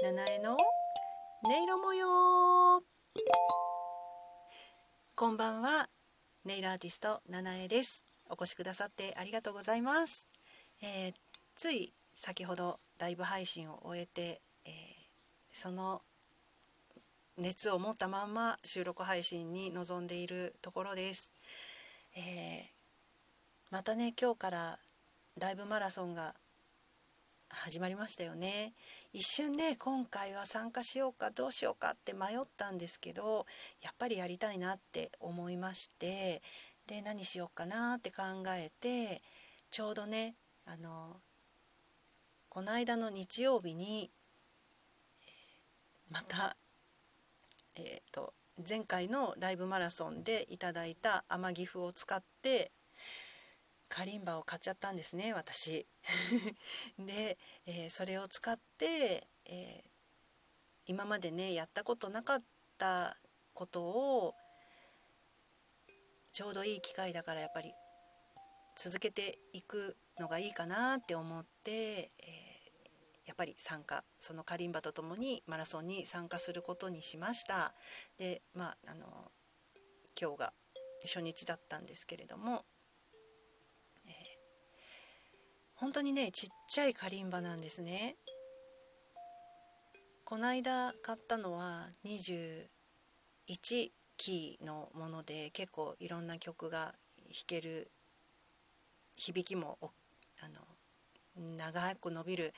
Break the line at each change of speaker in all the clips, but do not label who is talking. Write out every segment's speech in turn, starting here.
七重の音色模様。こんばんは。ネイルアーティスト七重です。お越しくださってありがとうございます、えー、つい先ほどライブ配信を終えて、えー、その熱を持ったまんま収録配信に臨んでいるところです、えー、またね今日からライブマラソンが始まりましたよね。一瞬ね今回は参加しようかどうしようかって迷ったんですけどやっぱりやりたいなって思いましてで何しようかなって考えてちょうどねあのこの間の日曜日に、またえっ、ー、と前回のライブマラソンでいただいた天岐阜を使ってカリンバを買っちゃったんですね私。で、えー、それを使って、えー、今までねやったことなかったことをちょうどいい機会だからやっぱり続けていくのがいいかなって思って、えー、やっぱり参加そのカリンバとともにマラソンに参加することにしました。でまああの今日が初日だったんですけれども本当にねちっちゃいカリンバなんですね。この間買ったのは21キーのもので結構いろんな曲が弾ける響きもあの長く伸びる、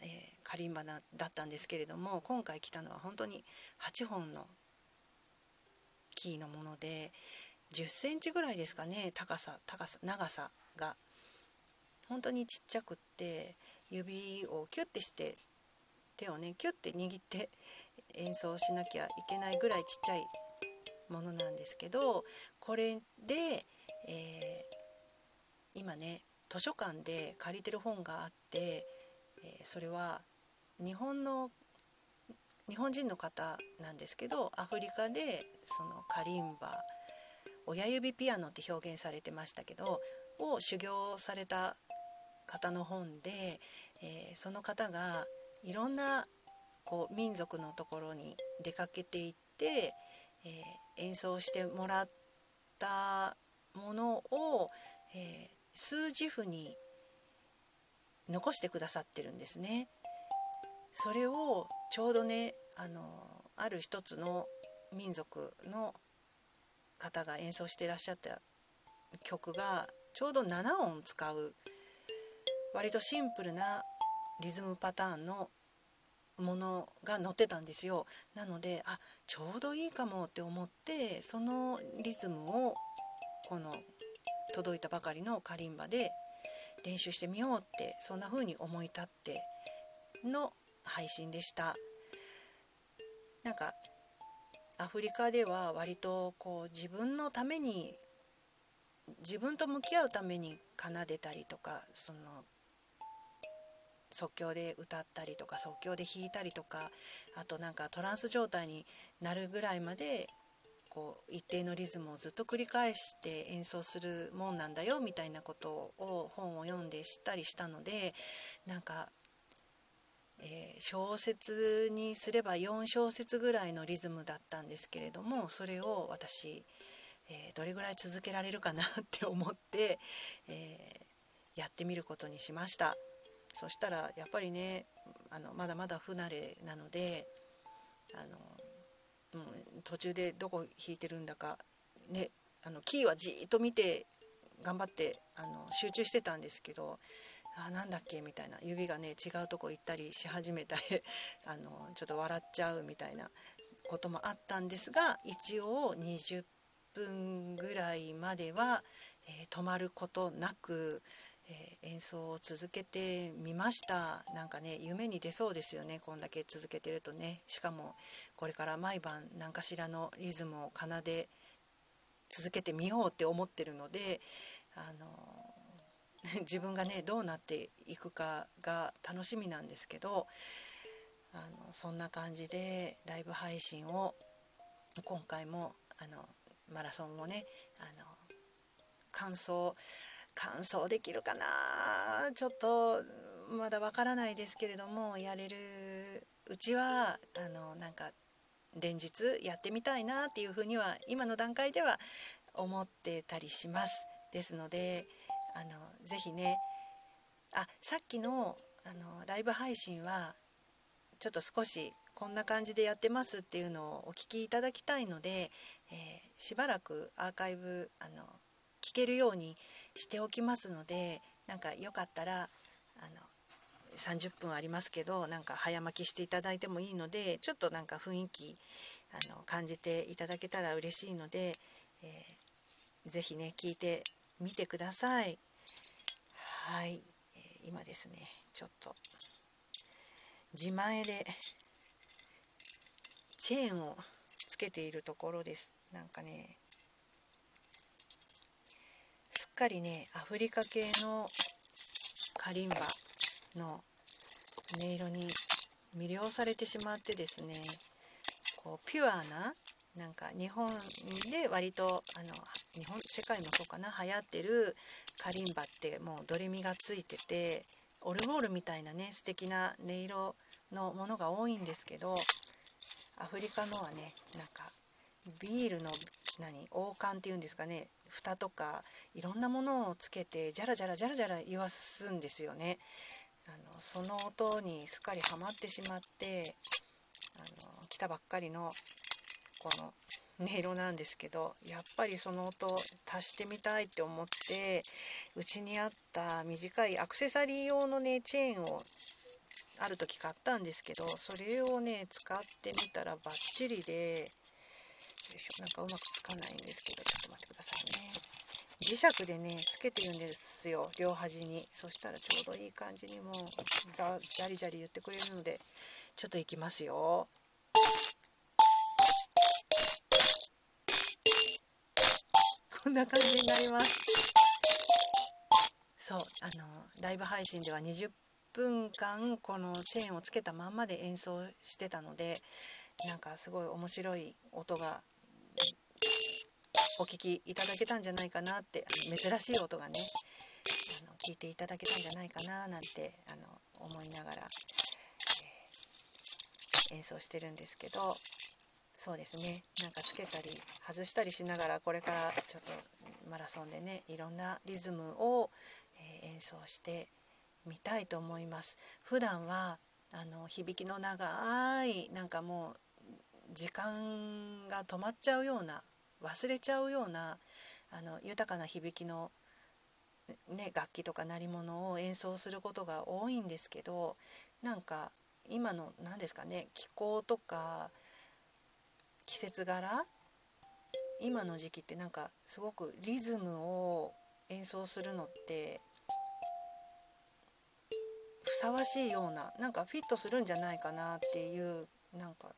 えー、カリンバだったんですけれども今回来たのは本当に8本のキーのもので10センチぐらいですかね高さ高さ長さが。本当にちっちゃくって指をキュッてして手をねキュッて握って演奏しなきゃいけないぐらいちっちゃいものなんですけどこれで、えー、今ね図書館で借りてる本があって、えー、それは日本の日本人の方なんですけどアフリカでそのカリンバ親指ピアノって表現されてましたけどを修行された方の本で、えー、その方がいろんなこう民族のところに出かけていって、えー、演奏してもらったものを、えー、数字譜に残してくださってるんですね。それをちょうどねあのある一つの民族の方が演奏してらっしゃった曲がちょうど7音使う割とシンプルなリズムパターンのものが載ってたんですよ。なのであちょうどいいかもって思ってそのリズムをこの届いたばかりのカリンバで練習してみようってそんな風に思い立っての配信でした。なんかアフリカでは割とこう自分のために自分と向き合うために奏でたりとかその即興で歌ったりとか即興で弾いたりとかあとなんかトランス状態になるぐらいまでこう一定のリズムをずっと繰り返して演奏するもんなんだよみたいなことを本を読んで知ったりしたのでなんか、えー、小説にすれば4小節ぐらいのリズムだったんですけれどもそれを私、えー、どれぐらい続けられるかなって思って、えー、やってみることにしました。そしたらやっぱりねあのまだまだ不慣れなのであの、うん、途中でどこ弾いてるんだかねあのキーはじっと見て頑張ってあの集中してたんですけどあなんだっけみたいな指がね違うとこ行ったりし始めたり あのちょっと笑っちゃうみたいなこともあったんですが一応20分ぐらいまでは、えー、止まることなく、えー、演奏を続けてみました。なんかね夢に出そうですよねこんだけ続けてるとね。しかもこれから毎晩何かしらのリズムを奏で続けてみようって思ってるのであの 自分がねどうなっていくかが楽しみなんですけどあのそんな感じでライブ配信を今回もあのマラソンをねあの感想完走できるかなちょっとまだわからないですけれどもやれるうちはあのなんか連日やってみたいなっていうふうには今の段階では思ってたりします。ですのであのぜひねあさっきのあのライブ配信はちょっと少しこんな感じでやってますっていうのをお聞きいただきたいので、えー、しばらくアーカイブあの聞けるようにしておきますのでなんかよかったらあの30分ありますけどなんか早巻きしていただいてもいいのでちょっとなんか雰囲気あの感じていただけたら嬉しいので、えー、ぜひね聞いてみてください。はい、えー、今ですねちょっと自前でチェーンをつけているところですなんかねすっかりねアフリカ系のカリンバの音色に魅了されてしまってですねこうピュアななんか日本で割とあの日本世界もそうかな流行ってるカリンバってもうドレミがついててオルゴールみたいなね素敵な音色のものが多いんですけどアフリカのはねなんかビールの何王冠っていうんですかね蓋とかいろんなものをつけてジャラジャラジャラジャラ言わすんですよね。あのその音にすっかりハマってしまってあの来たばっかりのこの音色なんですけどやっぱりその音足してみたいって思ってうちにあった短いアクセサリー用のねチェーンをある時買ったんですけどそれをね使ってみたらバッチリでなんかうまくつかないんですけどちょっと待ってくださいね。磁石でねつけてるんですよ。両端に。そしたらちょうどいい感じにもうザジャリジャリ言ってくれるのでちょっといきますよ。こんな感じになります。そうあのライブ配信では20分間このチェーンをつけたまんまで演奏してたのでなんかすごい面白い音がお聴きいただけたんじゃないかなって珍しい音がねあの聞いていただけたんじゃないかななんてあの思いながら、えー、演奏してるんですけどそうですねなんかつけたり外したりしながらこれからちょっとマラソンでねいろんなリズムを、えー、演奏してみたいと思います。普段はあの響きの長いなんかもう時間が止まっちゃうような忘れちゃうようなあの豊かな響きの、ね、楽器とか鳴り物を演奏することが多いんですけどなんか今の何ですかね気候とか季節柄今の時期ってなんかすごくリズムを演奏するのってふさわしいようななんかフィットするんじゃないかなっていうなんか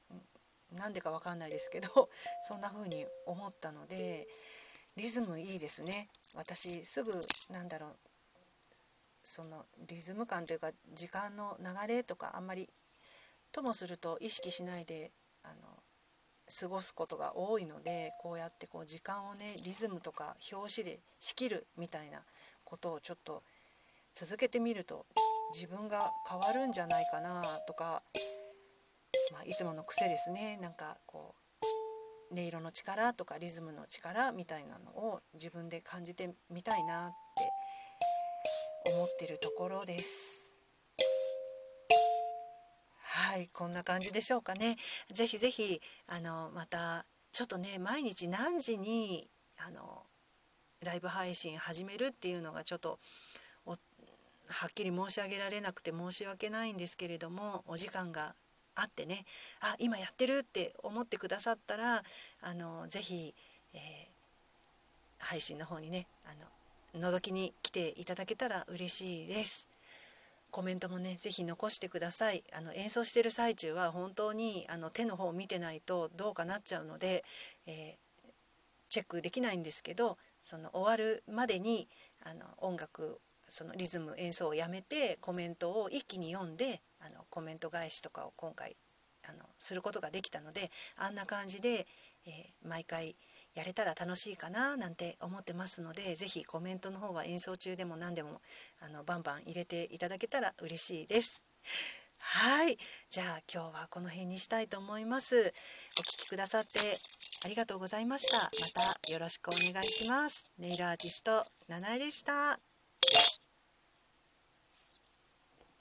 なんでかわかんないですけど そんな風に思ったのでリズムいいですね。私すぐなんだろうそのリズム感というか時間の流れとかあんまりともすると意識しないであの過ごすことが多いのでこうやってこう時間をねリズムとか表紙で仕切るみたいなことをちょっと続けてみると自分が変わるんじゃないかなとかまあ、いつもの癖ですねなんかこう音色の力とかリズムの力みたいなのを自分で感じてみたいなって思ってるところです。はいこんな感じでしょうかね。ぜひぜひあのまたちょっとね毎日何時にあのライブ配信始めるっていうのがちょっとはっきり申し上げられなくて申し訳ないんですけれどもお時間があってねあ今やってるって思ってくださったらあのぜひ、えー、配信の方にねあの覗きに来ていただけたら嬉しいです。コメントもね是非残してくださいあの演奏してる最中は本当にあの手の方を見てないとどうかなっちゃうので、えー、チェックできないんですけどその終わるまでにあの音楽そのリズム演奏をやめてコメントを一気に読んであのコメント返しとかを今回あのすることができたのであんな感じで、えー、毎回やれたら楽しいかななんて思ってますので是非コメントの方は演奏中でも何でもあのバンバン入れていただけたら嬉しいです。はい。じゃあ今日はこの辺にしたいと思います。お聴きくださってありがとうございました。またよろしくお願いします。ネイルアーティスト七重でした。